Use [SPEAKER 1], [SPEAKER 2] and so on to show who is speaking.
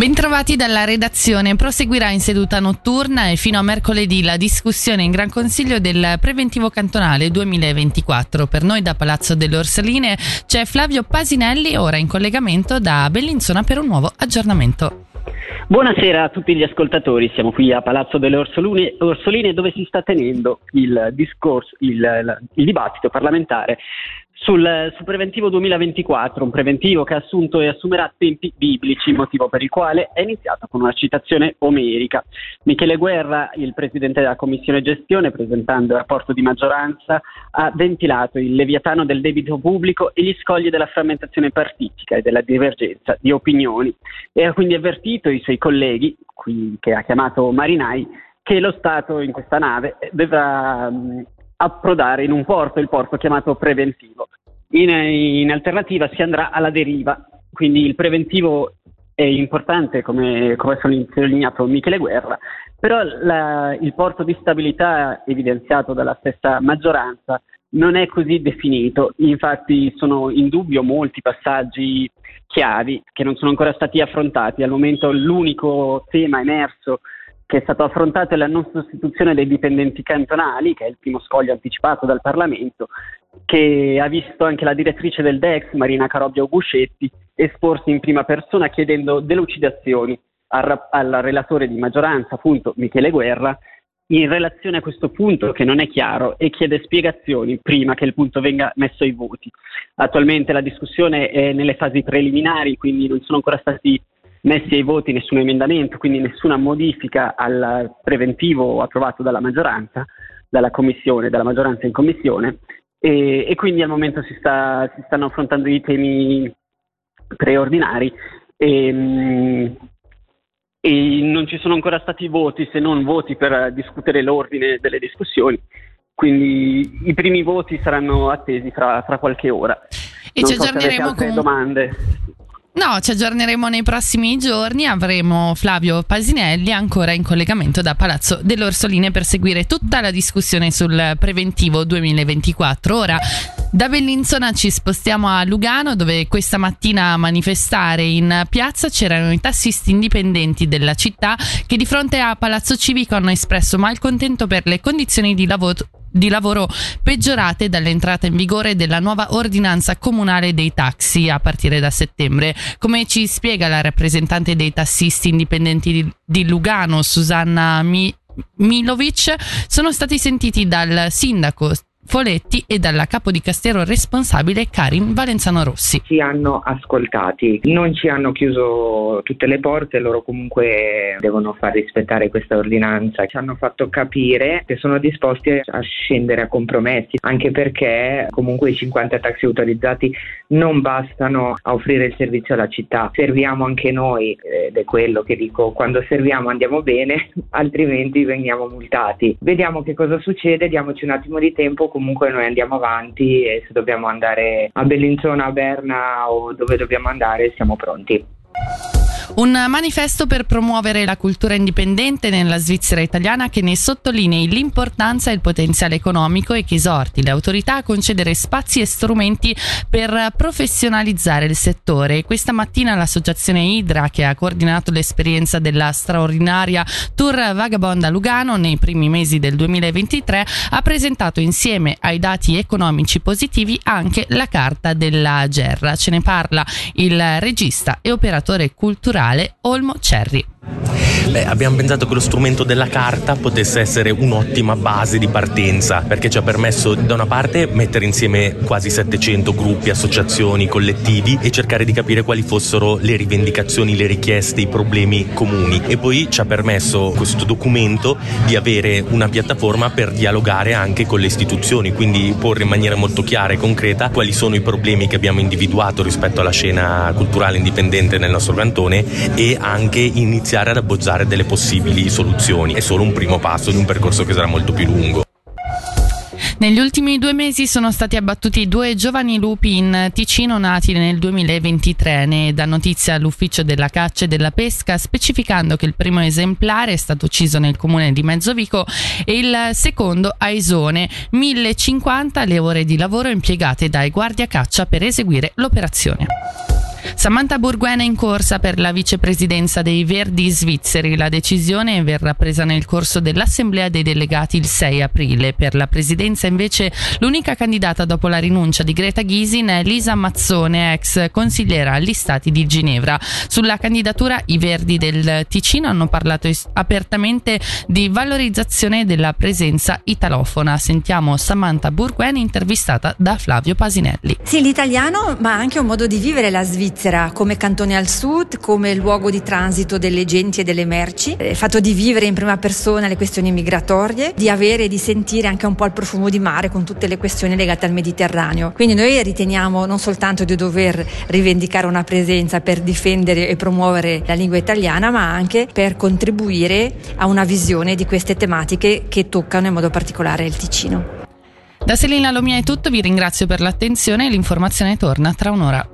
[SPEAKER 1] Bentrovati dalla redazione. Proseguirà in seduta notturna e fino a mercoledì la discussione in Gran Consiglio del preventivo cantonale 2024. Per noi da Palazzo delle Orsoline c'è Flavio Pasinelli, ora in collegamento da Bellinzona per un nuovo aggiornamento.
[SPEAKER 2] Buonasera a tutti gli ascoltatori, siamo qui a Palazzo delle Orsoline, Orsoline dove si sta tenendo il discorso, il, il dibattito parlamentare sul, sul, preventivo 2024, un preventivo che ha assunto e assumerà tempi biblici, motivo per il quale è iniziato con una citazione omerica. Michele Guerra, il presidente della commissione gestione, presentando il rapporto di maggioranza, ha ventilato il leviatano del debito pubblico e gli scogli della frammentazione partitica e della divergenza di opinioni e ha quindi avvertito i suoi colleghi, qui, che ha chiamato marinai, che lo Stato in questa nave dovrà approdare in un porto, il porto chiamato preventivo. In, in alternativa si andrà alla deriva, quindi il preventivo è importante, come, ha sottolineato Michele Guerra, però la, il porto di stabilità evidenziato dalla stessa maggioranza non è così definito, infatti sono in dubbio molti passaggi chiavi che non sono ancora stati affrontati. Al momento l'unico tema emerso che è stato affrontato è la non sostituzione dei dipendenti cantonali, che è il primo scoglio anticipato dal Parlamento, che ha visto anche la direttrice del DEX, Marina Carobbio Guscetti, esporsi in prima persona chiedendo delucidazioni al, al relatore di maggioranza, appunto Michele Guerra, in relazione a questo punto che non è chiaro e chiede spiegazioni prima che il punto venga messo ai voti. Attualmente la discussione è nelle fasi preliminari, quindi non sono ancora stati messi ai voti nessun emendamento, quindi nessuna modifica al preventivo approvato dalla maggioranza, dalla commissione, dalla maggioranza in commissione e, e quindi al momento si, sta, si, stanno affrontando i temi preordinari e, e non ci sono ancora stati voti se non voti per discutere l'ordine delle discussioni. Quindi i primi voti saranno attesi fra, fra qualche ora.
[SPEAKER 1] E non ci so aggiorneremo con... No, ci aggiorneremo nei prossimi giorni. Avremo Flavio Pasinelli ancora in collegamento da Palazzo dell'Orsoline per seguire tutta la discussione sul preventivo 2024. Ora da Bellinzona ci spostiamo a Lugano dove questa mattina a manifestare in piazza c'erano i tassisti indipendenti della città che di fronte a Palazzo Civico hanno espresso malcontento per le condizioni di lavoro di lavoro peggiorate dall'entrata in vigore della nuova ordinanza comunale dei taxi a partire da settembre. Come ci spiega la rappresentante dei tassisti indipendenti di, Lugano, Susanna Mi- Milovic, sono stati sentiti dal sindaco Foletti e dalla capo di Castero responsabile Karin Valenzano Rossi.
[SPEAKER 3] Ci hanno ascoltati, non ci hanno chiuso tutte le porte, loro comunque devono far rispettare questa ordinanza. Ci hanno fatto capire che sono disposti a scendere a compromessi, anche perché comunque i 50 taxi autorizzati non bastano a offrire il servizio alla città, serviamo anche noi ed è quello che dico, quando serviamo andiamo bene, altrimenti veniamo multati. Vediamo che cosa succede, diamoci un attimo di tempo comunque noi andiamo avanti e se dobbiamo andare a Bellinzona, a Berna o dove dobbiamo andare siamo pronti.
[SPEAKER 1] Un manifesto per promuovere la cultura indipendente nella Svizzera italiana che ne sottolinei l'importanza e il potenziale economico e che esorti le autorità a concedere spazi e strumenti per professionalizzare il settore. Questa mattina l'associazione Idra, che ha coordinato l'esperienza della straordinaria Tour Vagabond a Lugano nei primi mesi del 2023, ha presentato insieme ai dati economici positivi anche la carta della Gerra. Ce ne parla il regista e operatore culturale culturale Olmo Cerri.
[SPEAKER 4] Beh, abbiamo pensato che lo strumento della carta potesse essere un'ottima base di partenza perché ci ha permesso da una parte mettere insieme quasi 700 gruppi, associazioni, collettivi e cercare di capire quali fossero le rivendicazioni, le richieste, i problemi comuni. E poi ci ha permesso questo documento di avere una piattaforma per dialogare anche con le istituzioni, quindi porre in maniera molto chiara e concreta quali sono i problemi che abbiamo individuato rispetto alla scena culturale indipendente nel nostro cantone e anche iniziare ad abbozzare delle possibili soluzioni. È solo un primo passo di un percorso che sarà molto più lungo.
[SPEAKER 1] Negli ultimi due mesi sono stati abbattuti due giovani lupi in Ticino nati nel 2023. Ne dà notizia l'ufficio della caccia e della pesca specificando che il primo esemplare è stato ucciso nel comune di Mezzovico e il secondo a Isone. 1050 le ore di lavoro impiegate dai guardia caccia per eseguire l'operazione. Samantha Burguena in corsa per la vicepresidenza dei Verdi svizzeri. La decisione verrà presa nel corso dell'Assemblea dei delegati il 6 aprile. Per la presidenza invece l'unica candidata dopo la rinuncia di Greta Ghisin è Lisa Mazzone, ex consigliera agli Stati di Ginevra. Sulla candidatura i Verdi del Ticino hanno parlato apertamente di valorizzazione della presenza italofona. Sentiamo Samantha Burguena intervistata da Flavio Pasinelli.
[SPEAKER 5] Sì, l'italiano, ma anche un modo di vivere la Svizzera Svizzera come cantone al sud, come luogo di transito delle genti e delle merci, il fatto di vivere in prima persona le questioni migratorie, di avere e di sentire anche un po' il profumo di mare con tutte le questioni legate al Mediterraneo. Quindi noi riteniamo non soltanto di dover rivendicare una presenza per difendere e promuovere la lingua italiana, ma anche per contribuire a una visione di queste tematiche che toccano in modo particolare il Ticino.
[SPEAKER 1] Da Selina Lomia è tutto, vi ringrazio per l'attenzione e l'informazione torna tra un'ora.